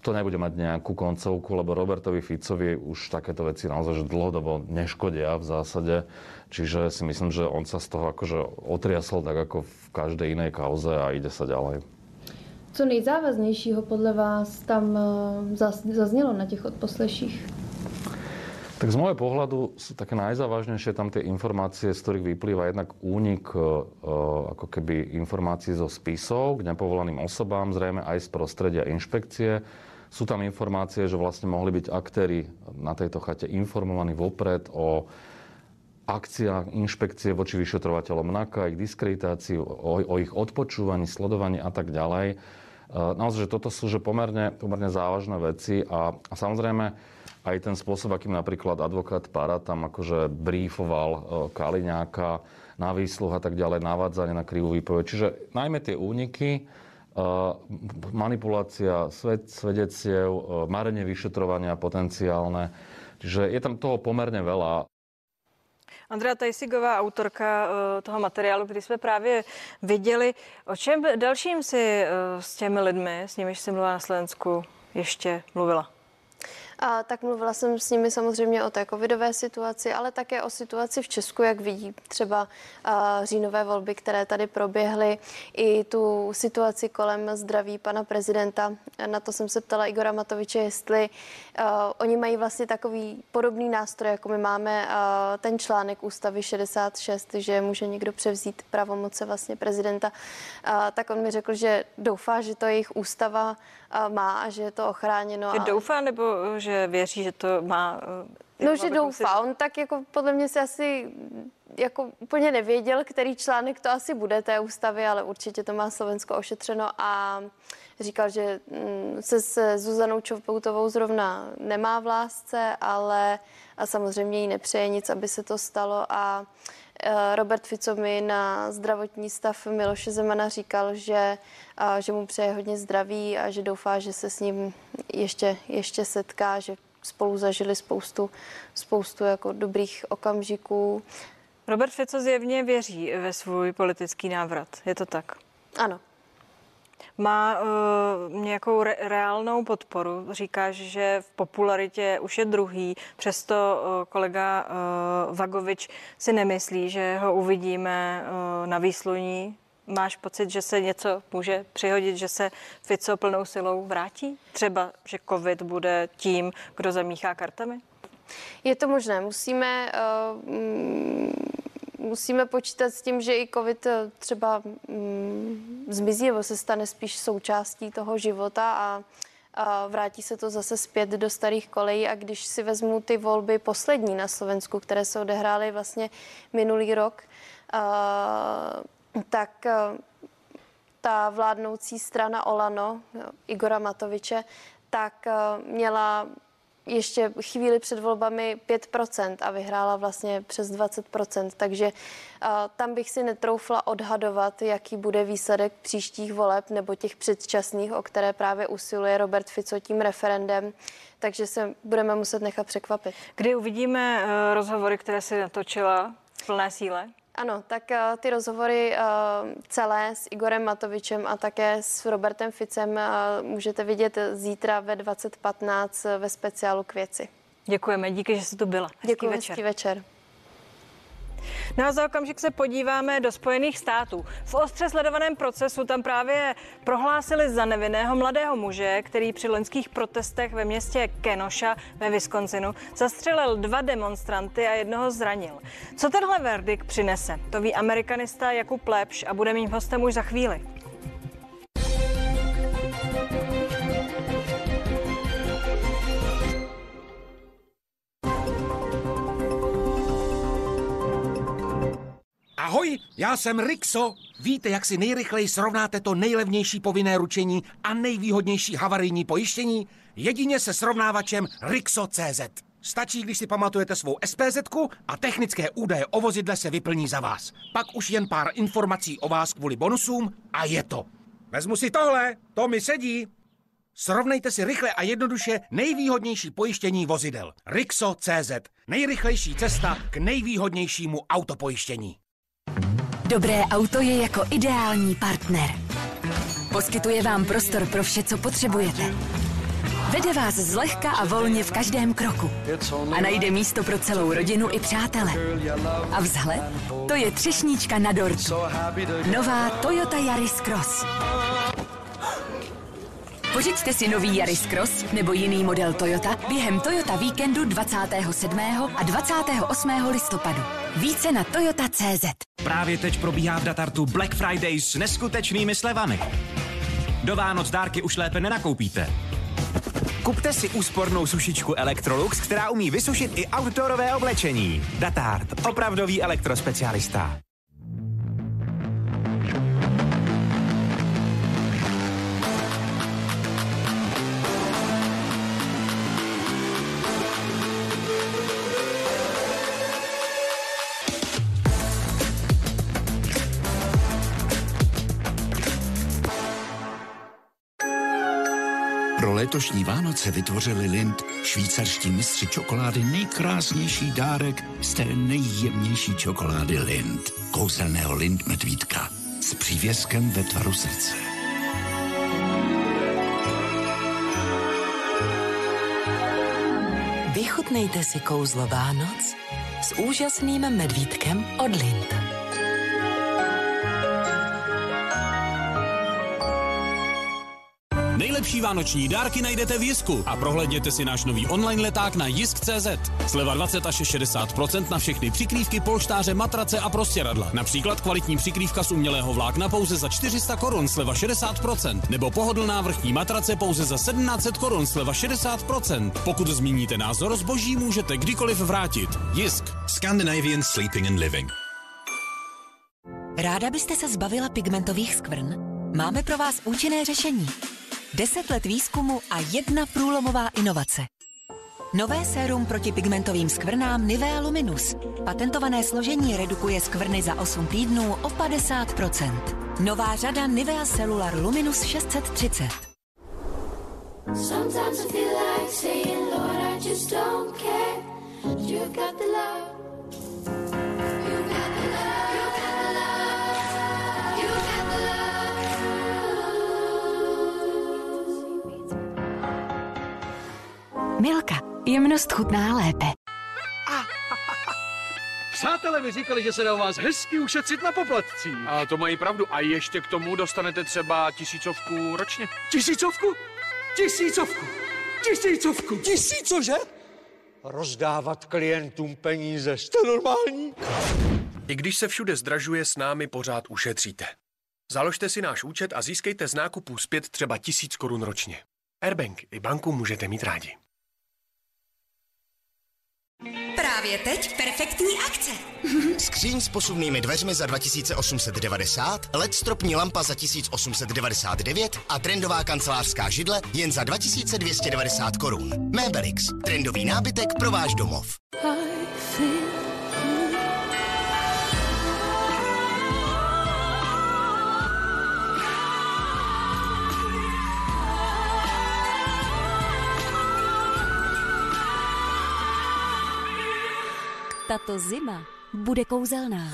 to nebude mať nejakú koncovku, lebo Robertovi Ficovi už takéto veci naozaj že dlhodobo neškodia v zásade. Čiže si myslím, že on sa z toho akože otriasol tak ako v každej inej kauze a ide sa ďalej. Co nejzávaznějšího podle vás tam eh, zaznělo na těch odposleších? Tak z môjho pohľadu sú také najzávažnejšie tam tie informácie, z ktorých vyplýva jednak únik e, ako keby informácií zo spisov k nepovolaným osobám, zrejme aj z prostredia inšpekcie. Sú tam informácie, že vlastne mohli byť aktéry na tejto chate informovaní vopred o akciách inšpekcie voči vyšetrovateľom NAKA, ich diskreditácii, o, o ich odpočúvaní, sledovaní a tak ďalej. E, naozaj, že toto sú že pomerne, pomerne závažné veci a, a samozrejme aj ten spôsob, akým napríklad advokát Para tam akože briefoval e, Kaliňáka na výsluh a tak ďalej, navádzanie na krivú výpoveď. Čiže najmä tie úniky, e, manipulácia svet, svedeciev, e, marenie vyšetrovania potenciálne. Čiže je tam toho pomerne veľa. Andrea Tajsigová, autorka toho materiálu, který jsme právě viděli. O čem dalším si s těmi lidmi, s nimiž jsi mluvila na Slovensku, ještě mluvila? A tak mluvila jsem s nimi samozřejmě o té covidové situaci, ale také o situaci v Česku, jak vidí třeba říjnové volby, které tady proběhly, i tu situaci kolem zdraví pana prezidenta. Na to jsem se ptala Igora Matoviče, jestli oni mají vlastně takový podobný nástroj, jako my máme ten článek ústavy 66, že může někdo převzít pravomoce vlastně prezidenta. Tak on mi řekl, že doufá, že to jejich ústava má a že je to ochráněno. Že doufá nebo že věří, že to má? Eh, no, že doufá. Si... On tak jako podle mě se asi jako úplně nevěděl, který článek to asi bude té ústavy, ale určitě to má Slovensko ošetřeno a říkal, že mm, se s Zuzanou Čopoutovou zrovna nemá v lásce, ale a samozřejmě jí nepřeje nic, aby se to stalo a Robert Fico mi na zdravotní stav Miloše Zemana říkal, že, že mu přeje hodně zdraví a že doufá, že se s ním ještě, ještě setká, že spolu zažili spoustu, spoustu jako dobrých okamžiků. Robert Fico zjevně věří ve svůj politický návrat. Je to tak? Ano. Má uh, nějakou re- reálnou podporu. Říkáš, že v popularitě už je druhý, přesto uh, kolega uh, Vagovič si nemyslí, že ho uvidíme uh, na výsluní máš pocit, že se něco může přihodit, že se Fico plnou silou vrátí? Třeba, že covid bude tím, kdo zamíchá kartami? Je to možné. Musíme, uh, musíme počítat s tím, že i covid eh, třeba um, zmizí nebo se stane spíš součástí toho života a a vrátí se to zase zpět do starých kolejí. A když si vezmu ty volby poslední na Slovensku, které se odehrály vlastně minulý rok, uh, tak uh, ta vládnoucí strana Olano, Igora Matoviče, tak uh, měla ještě chvíli před volbami 5% a vyhrála vlastně přes 20%, takže tam bych si netroufla odhadovat, jaký bude výsledek příštích voleb nebo těch předčasných, o které právě usiluje Robert Fico tím referendem, takže se budeme muset nechat překvapit. Kdy uvidíme uh, rozhovory, které si natočila v plné síle? Ano, tak uh, ty rozhovory uh, celé s Igorem Matovičem a také s Robertem Ficem uh, můžete vidět zítra ve 2015 ve speciálu k věci. Děkujeme, díky, že jsi tu byla. Hezký Děkuji, večer. hezký večer. No za okamžik se podíváme do Spojených států. V ostře sledovaném procesu tam právě prohlásili za nevinného mladého muže, který při loňských protestech ve městě Kenosha ve Wisconsinu zastřelil dva demonstranty a jednoho zranil. Co tenhle verdikt přinese? To ví amerikanista Jakub Lepš a bude mým hostem už za chvíli. Ahoj, já jsem Rixo. Víte, jak si nejrychleji srovnáte to nejlevnější povinné ručení a nejvýhodnější havarijní pojištění? Jedině se srovnávačem Rixo.cz. Stačí, když si pamatujete svou SPZ a technické údaje o vozidle se vyplní za vás. Pak už jen pár informací o vás kvůli bonusům a je to. Vezmu si tohle, to mi sedí. Srovnejte si rychle a jednoduše nejvýhodnější pojištění vozidel. Rixo.cz. Nejrychlejší cesta k nejvýhodnějšímu autopojištění. Dobré auto je jako ideální partner. Poskytuje vám prostor pro vše, co potřebujete. Vede vás zlehka a volně v každém kroku. A najde místo pro celou rodinu i přátele. A vzhled? To je třešníčka na dortu. Nová Toyota Yaris Cross. Pořiďte si nový Yaris Cross nebo jiný model Toyota během Toyota víkendu 27. a 28. listopadu. Více na toyota.cz Právě teď probíhá v Datartu Black Friday s neskutečnými slevami. Do Vánoc dárky už lépe nenakoupíte. Kupte si úspornou sušičku Electrolux, která umí vysušit i outdoorové oblečení. Datart, opravdový elektrospecialista. Letošní Vánoce vytvořili Lind švýcarští mistři čokolády nejkrásnější dárek z té nejjemnější čokolády Lind. Kouzelného Lind medvídka s přívěskem ve tvaru srdce. Vychutnejte si kouzlo Vánoc s úžasným medvídkem od Lind. Nejlepší vánoční dárky najdete v Jisku a prohlédněte si náš nový online leták na jisk.cz. Sleva 20 až 60% na všechny přikrývky, polštáře, matrace a prostěradla. Například kvalitní přikrývka z umělého vlákna pouze za 400 korun, sleva 60%, nebo pohodlná vrchní matrace pouze za 1700 korun, sleva 60%. Pokud zmíníte názor, zboží můžete kdykoliv vrátit. Jisk. Scandinavian Sleeping and Living. Ráda byste se zbavila pigmentových skvrn? Máme pro vás účinné řešení. 10 let výzkumu a jedna průlomová inovace. Nové sérum proti pigmentovým skvrnám Nivea Luminus. Patentované složení redukuje skvrny za 8 týdnů o 50%. Nová řada Nivea Cellular Luminus 630. Sometimes I feel like saying, Lord, I just don't care. You got the love. Milka. Jemnost chutná lépe. *laughs* Přátelé mi říkali, že se dá u vás hezky ušetřit na poplatcích. A to mají pravdu. A ještě k tomu dostanete třeba tisícovku ročně. Tisícovku? Tisícovku! Tisícovku! Tisícože? Rozdávat klientům peníze, jste normální? I když se všude zdražuje, s námi pořád ušetříte. Založte si náš účet a získejte z nákupů zpět třeba tisíc korun ročně. Airbank i banku můžete mít rádi. Právě teď perfektní akce. *laughs* Skříň s posuvnými dveřmi za 2890, LED stropní lampa za 1899 a trendová kancelářská židle jen za 2290 korun. Mebelix. Trendový nábytek pro váš domov. Tato zima bude kouzelná.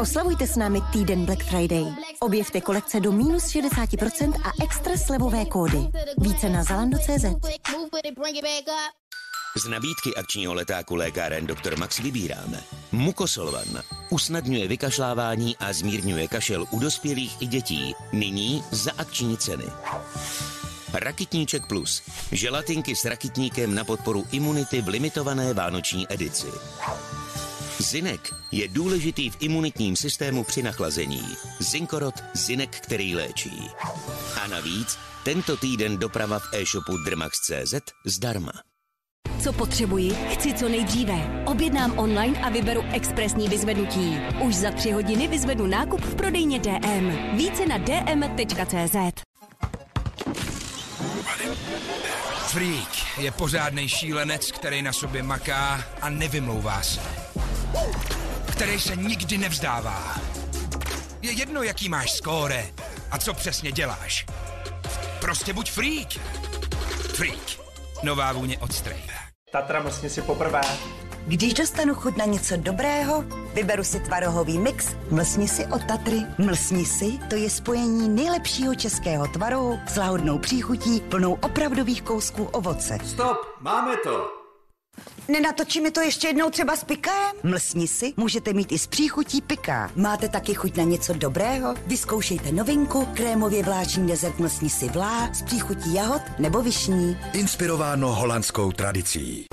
Oslavujte s námi týden Black Friday. Objevte kolekce do minus 60% a extra slevové kódy. Více na zalando.cz. Z nabídky akčního letáku lékáren Dr. Max vybíráme Mukosolvan. Usnadňuje vykašlávání a zmírňuje kašel u dospělých i dětí. Nyní za akční ceny. Rakitníček Plus. Želatinky s rakitníkem na podporu imunity v limitované vánoční edici. Zinek je důležitý v imunitním systému při nachlazení. Zinkorot Zinek, který léčí. A navíc tento týden doprava v e-shopu Drmax.cz zdarma. Co potřebuji? Chci co nejdříve. Objednám online a vyberu expresní vyzvednutí. Už za tři hodiny vyzvednu nákup v prodejně DM. Více na dm.cz. Freak je pořádný šílenec, který na sobě maká a nevymlouvá se. Který se nikdy nevzdává. Je jedno, jaký máš skóre a co přesně děláš. Prostě buď freak. Freak. Nová vůně od. Tatra mlsni si poprvé. Když dostanu chuť na něco dobrého, vyberu si tvarohový mix Mlsni si od Tatry. Mlsni si, to je spojení nejlepšího českého tvarohu s lahodnou příchutí plnou opravdových kousků ovoce. Stop, máme to. Nenatočíme to ještě jednou třeba s pikem? Mlsni si můžete mít i s příchutí piká. Máte taky chuť na něco dobrého? Vyzkoušejte novinku, krémově vláční dezert Mlsni si vlá s příchutí jahod nebo višní. Inspirováno holandskou tradicí.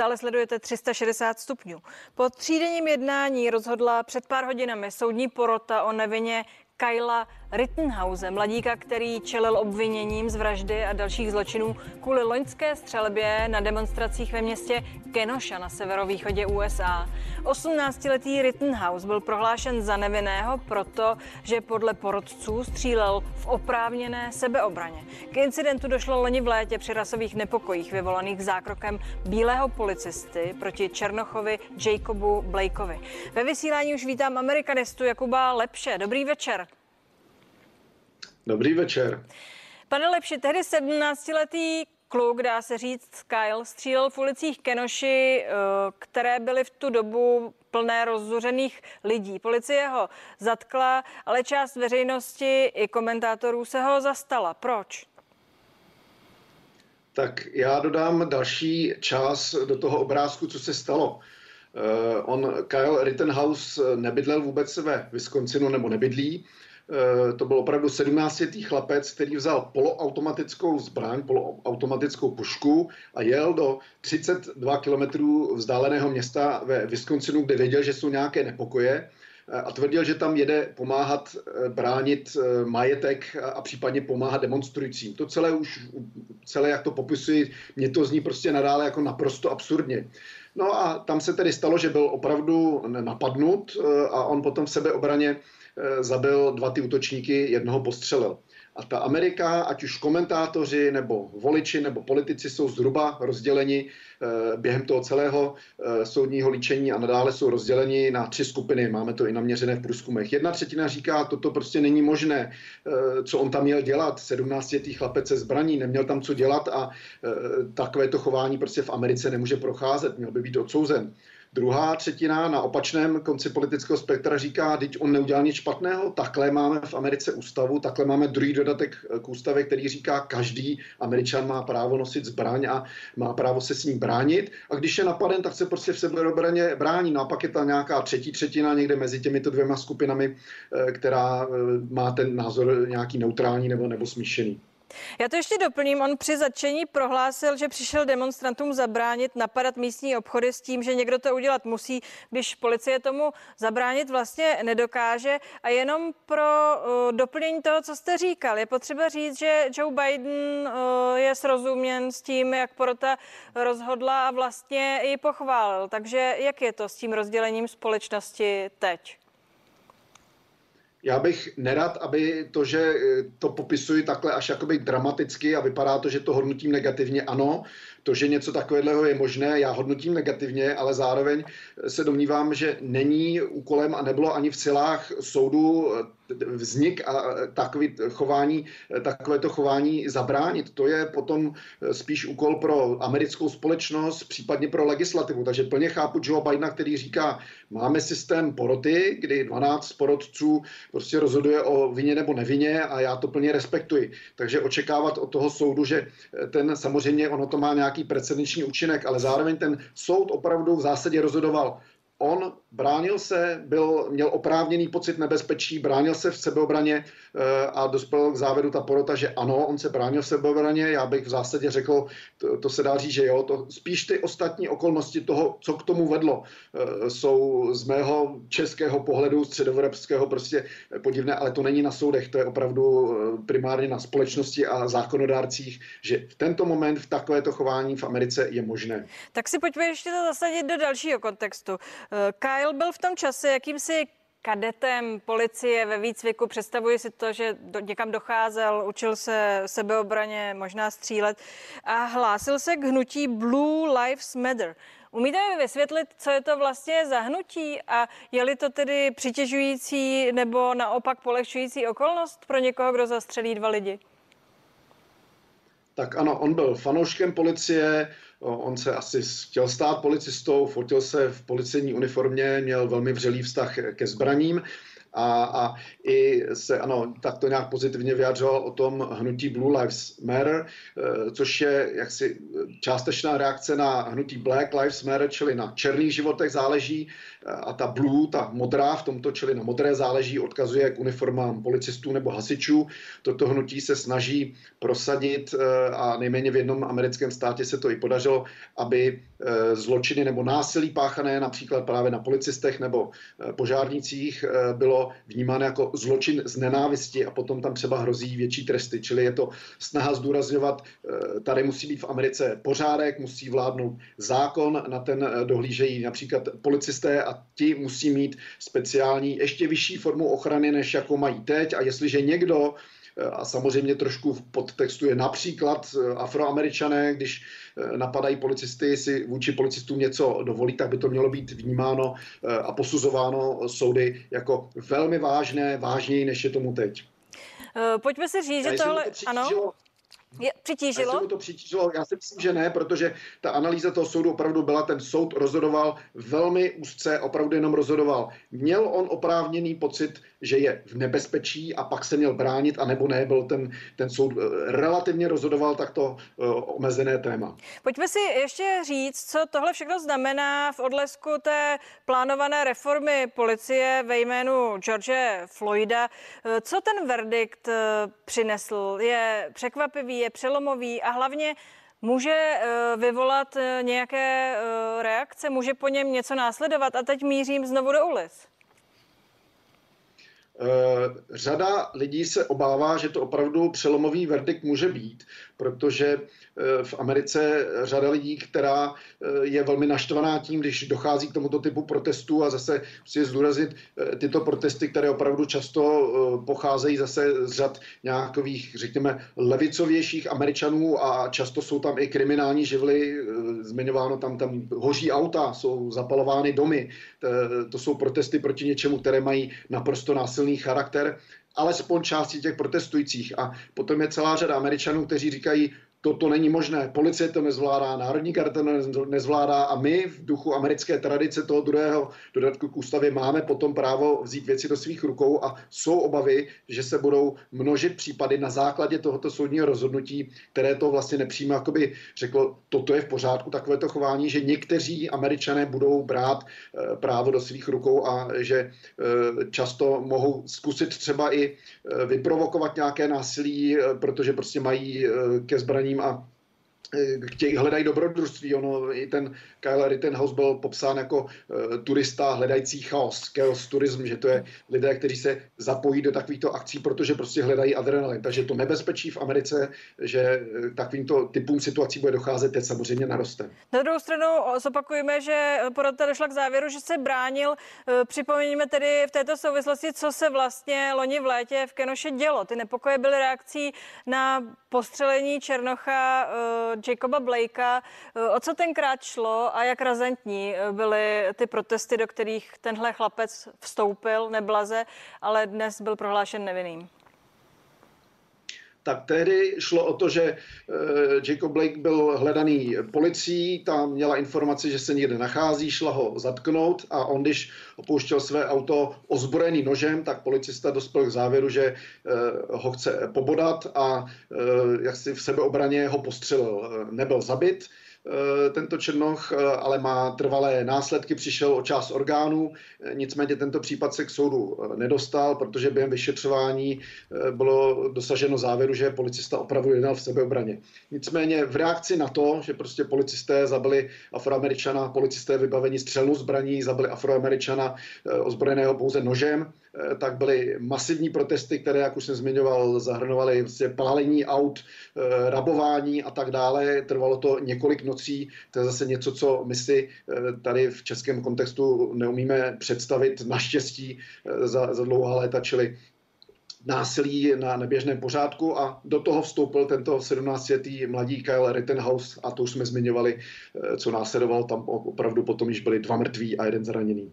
Stále sledujete 360 stupňů. Po třídenním jednání rozhodla před pár hodinami soudní porota o nevině Kyla Rittenhause, mladíka, který čelil obviněním z vraždy a dalších zločinů kvůli loňské střelbě na demonstracích ve městě Kenosha na severovýchodě USA. 18-letý Rittenhouse byl prohlášen za nevinného proto, že podle porodců střílel v oprávněné sebeobraně. K incidentu došlo loni v létě při rasových nepokojích vyvolaných zákrokem bílého policisty proti Černochovi Jacobu Blakeovi. Ve vysílání už vítám amerikanistu Jakuba Lepše. Dobrý večer. Dobrý večer. Pane Lepši, tehdy 17-letý kluk, dá se říct, Kyle, střílel v ulicích Kenoši, eh, které byly v tu dobu plné rozzuřených lidí. Policie ho zatkla, ale část veřejnosti i komentátorů se ho zastala. Proč? Tak já dodám další část do toho obrázku, co se stalo. Uh, on, Kyle Rittenhouse, nebydlel vůbec ve Wisconsinu, nebo nebydlí. Eh, to byl opravdu 17-letý chlapec, který vzal poloautomatickou zbraň, poloautomatickou pušku a jel do 32 kilometrů vzdáleného města ve Wisconsinu, kde věděl, že jsou nějaké nepokoje eh, a tvrdil, že tam jede pomáhat eh, bránit majetek a případně pomáhat demonstrujícím. To celé už, celé jak to popisuji, mě to zní prostě nadále jako naprosto absurdně. No a tam se tedy stalo, že byl opravdu napadnut a on potom v sebeobraně zabil dva ty útočníky, jednoho postřelil. A ta Amerika, ať už komentátoři, nebo voliči, nebo politici jsou zhruba rozděleni eh, během toho celého eh, soudního líčení a nadále jsou rozděleni na tři skupiny. Máme to i naměřené v průzkumech. Jedna třetina říká, toto prostě není možné, co on tam měl dělat. 17-letý chlapec se zbraní, neměl tam co dělat a takovéto chování prostě v Americe nemůže procházet, měl by být odsouzen. Druhá třetina na opačném konci politického spektra říká, teď on neudělal nic špatného, takhle máme v Americe ústavu, takhle máme druhý dodatek k ústavě, který říká, každý Američan má právo nosit zbraň a má právo se s ním bránit. A když je napaden, tak se prostě v sebeobraně brání. No a pak je ta nějaká třetí třetina někde mezi těmito dvěma skupinami, eh, která eh, má ten názor nějaký neutrální nebo, nebo smíšený. Já to ještě doplním. On při začení prohlásil, že přišel demonstrantům zabránit napadat místní obchody s tím, že někdo to udělat musí, když policie tomu zabránit vlastně nedokáže. A jenom pro uh, doplnění toho, co jste říkal, je potřeba říct, že Joe Biden uh, je srozuměn s tím, jak porota rozhodla a vlastně ji pochválil. Takže jak je to s tím rozdělením společnosti teď? Já bych nerad, aby to, že eh, to popisuji takhle až jakoby dramaticky a vypadá to, že to hodnotím negativně, ano, to, že něco takového je možné, já hodnotím negativně, ale zároveň se domnívám, že není úkolem a nebylo ani v silách soudu vznik a takový chování, takovéto chování zabránit. To je potom spíš úkol pro americkou společnost, případně pro legislativu. Takže plně chápu Joe Bidena, který říká, máme systém poroty, kdy 12 porodců prostě rozhoduje o vině nebo nevině a já to plně respektuji. Takže očekávat od toho soudu, že ten samozřejmě ono to má nějaký precedenční účinek, ale zároveň ten soud opravdu v zásadě rozhodoval on bránil se, byl, měl oprávněný pocit nebezpečí, bránil se v sebeobraně eh, a dospěl k závěru ta porota, že ano, on se bránil v sebeobraně. Já bych v zásadě řekl, to, to se dá říct, že jo, to spíš ty ostatní okolnosti toho, co k tomu vedlo, eh, jsou z mého českého pohledu, středoevropského prostě podivné, ale to není na soudech, to je opravdu eh, primárně na společnosti a zákonodárcích, že v tento moment v takovéto chování v Americe je možné. Tak si pojďme ještě to zasadit do dalšího kontextu. Kyle byl v tom čase jakýmsi kadetem policie ve výcviku. Představuji si to, že do, někam docházel, učil se sebeobraně, možná střílet a hlásil se k hnutí Blue Lives Matter. Umíte mi vysvětlit, co je to vlastně za hnutí a je-li to tedy přitěžující nebo naopak polehčující okolnost pro někoho, kdo zastřelí dva lidi? Tak ano, on byl fanouškem policie, On se asi chtěl stát policistou, fotil se v policejní uniformě, měl velmi vřelý vztah ke zbraním a, a i se, ano, tak to nějak pozitivně vyjadřoval o tom hnutí Blue Lives Matter, eh, což je jaksi částečná reakce na hnutí Black Lives Matter, čili na černých životech záleží a ta blue, ta modrá v tomto, čili na modré záleží, odkazuje k uniformám policistů nebo hasičů. Toto hnutí se snaží prosadit eh, a nejméně v jednom americkém státě se to i podařilo, aby eh, zločiny nebo násilí páchané například právě na policistech nebo eh, požárnících bylo vnímáno jako zločin z nenávisti a potom tam třeba hrozí větší tresty. Čili je to snaha zdůrazňovat, tady musí být v Americe pořádek, musí vládnout zákon, na ten dohlížejí například policisté a ti musí mít speciální, ještě vyšší formu ochrany, než jako mají teď. A jestliže někdo eh, a samozřejmě trošku v podtextu je například eh, afroameričané, když eh, napadají policisty, si vůči policistům něco dovolí, tak by to mělo být vnímáno a posuzováno soudy jako velmi vážné, vážněji, než je tomu teď. Pojďme si říct, že tohle... To ano? Je, přitížilo? Jestli to přitížilo, já si myslím, že ne, protože ta analýza toho soudu opravdu byla, ten soud rozhodoval velmi úzce, opravdu jenom rozhodoval. Měl on oprávněný pocit, že je v nebezpečí a pak se měl bránit, a nebo ne, byl ten, ten soud eh, relativně rozhodoval takto uh, omezené téma. Pojďme si ještě říct, co tohle všechno znamená v odlesku té plánované reformy policie ve jménu George Floyda. Eh, co ten verdikt přinesl? Je překvapivý, je přelomový a hlavně může vyvolat nějaké reakce, může po něm něco následovat. A teď mířím znovu do ulic. Eh, řada lidí se obává, že to opravdu přelomový verdikt může být, protože eh, v Americe řada lidí, která eh, je velmi naštvaná tím, když dochází k tomuto typu protestů a zase chci zdůraznit tyto protesty, které opravdu často pocházejí zase z řad nějakých, řekněme, levicovějších Američanů a často jsou tam i kriminální živly, zmiňováno tam, tam hoří auta, jsou zapalovány domy, to jsou protesty proti něčemu, které mají naprosto násilný charakter alespoň části těch protestujících. A potom je celá řada Američanů, kteří říkají, toto není možné. Policie to nezvládá, Národní karta to nezvládá a my v duchu americké tradice toho druhého dodatku k ústavě máme potom právo vzít věci do svých rukou a jsou obavy, že se budou množit případy na základě tohoto soudního rozhodnutí, které to vlastně nepřímo jakoby řeklo, toto je v pořádku, takovéto chování, že někteří američané budou brát eh, právo do svých rukou a že eh, často mohou zkusit třeba i eh, vyprovokovat nějaké násilí, protože prostě mají ke zbraním a chtějí, hledají dobrodružství. Ono, i ten Kyle Rittenhouse byl popsán jako uh, turista hledající chaos, chaos turism, že to je lidé, kteří se zapojí do takovýchto akcí, protože prostě hledají adrenalin. Takže to nebezpečí v Americe, že eh, takovýmto typům situací bude docházet, teď samozřejmě naroste. Na druhou stranu zopakujeme, že porota došla k závěru, že se bránil. Eh, připomeňme tedy v této souvislosti, co se vlastně loni v létě v Kenoše dělo. Ty nepokoje byly reakcí na postřelení Černocha Jacoba Blakea. O co tenkrát šlo a jak razantní byly ty protesty, do kterých tenhle chlapec vstoupil neblaze, ale dnes byl prohlášen nevinným? Tak tehdy šlo o to, že eh, Jacob Blake byl hledaný policií, tam měla informaci, že se někde nachází, šla ho zatknout a on, když opouštěl své auto ozbrojený nožem, tak policista dospěl k závěru, že eh, ho chce pobodat a eh, jak si v sebeobraně ho postřelil. Nebyl zabit, tento Černoch, eh, ale má trvalé následky, přišel o část orgánů, eh, nicméně tento případ se k soudu nedostal, protože během vyšetřování bylo dosaženo závěru, že policista opravdu jednal v sebeobraně. Nicméně v reakci na to, že prostě policisté zabili afroameričana, policisté vybavení střelnou zbraní, zabili afroameričana ozbrojeného pouze nožem, Eh, tak byly masivní protesty, které, jak už jsem zmiňoval, zahrnovaly vlastně pálení aut, eh, rabování a tak dále. Trvalo to několik nocí. To je zase něco, co my si eh, tady v českém kontextu neumíme představit naštěstí za, za dlouhá léta, čili násilí na neběžném pořádku a do toho vstoupil tento 17-letý mladý Kyle Rittenhouse a to už jsme zmiňovali, co následoval, tam opravdu potom již byli dva mrtví a jeden zraněný.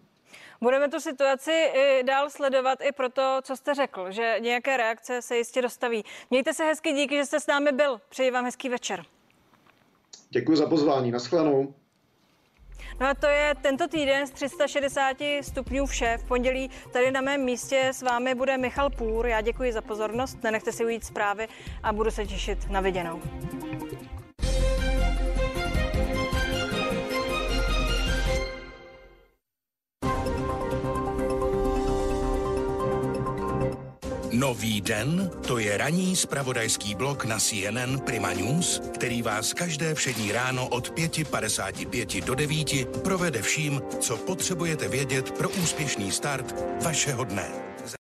Budeme tu situaci i dál sledovat i proto, co jste řekl, že nějaké reakce se jistě dostaví. Mějte se hezky, díky, že jste s námi byl. Přeji vám hezký večer. Děkuji za pozvání. Naschledanou. No a to je tento týden z 360 stupňů vše. V pondělí tady na mém místě s vámi bude Michal Půr. Já děkuji za pozornost, nenechte si ujít zprávy a budu se těšit na viděnou. Nový den, to je ranní spravodajský blok na CNN Prima News, který vás každé všední ráno od 5.55 do 9 provede vším, co potřebujete vědět pro úspěšný start vašeho dne.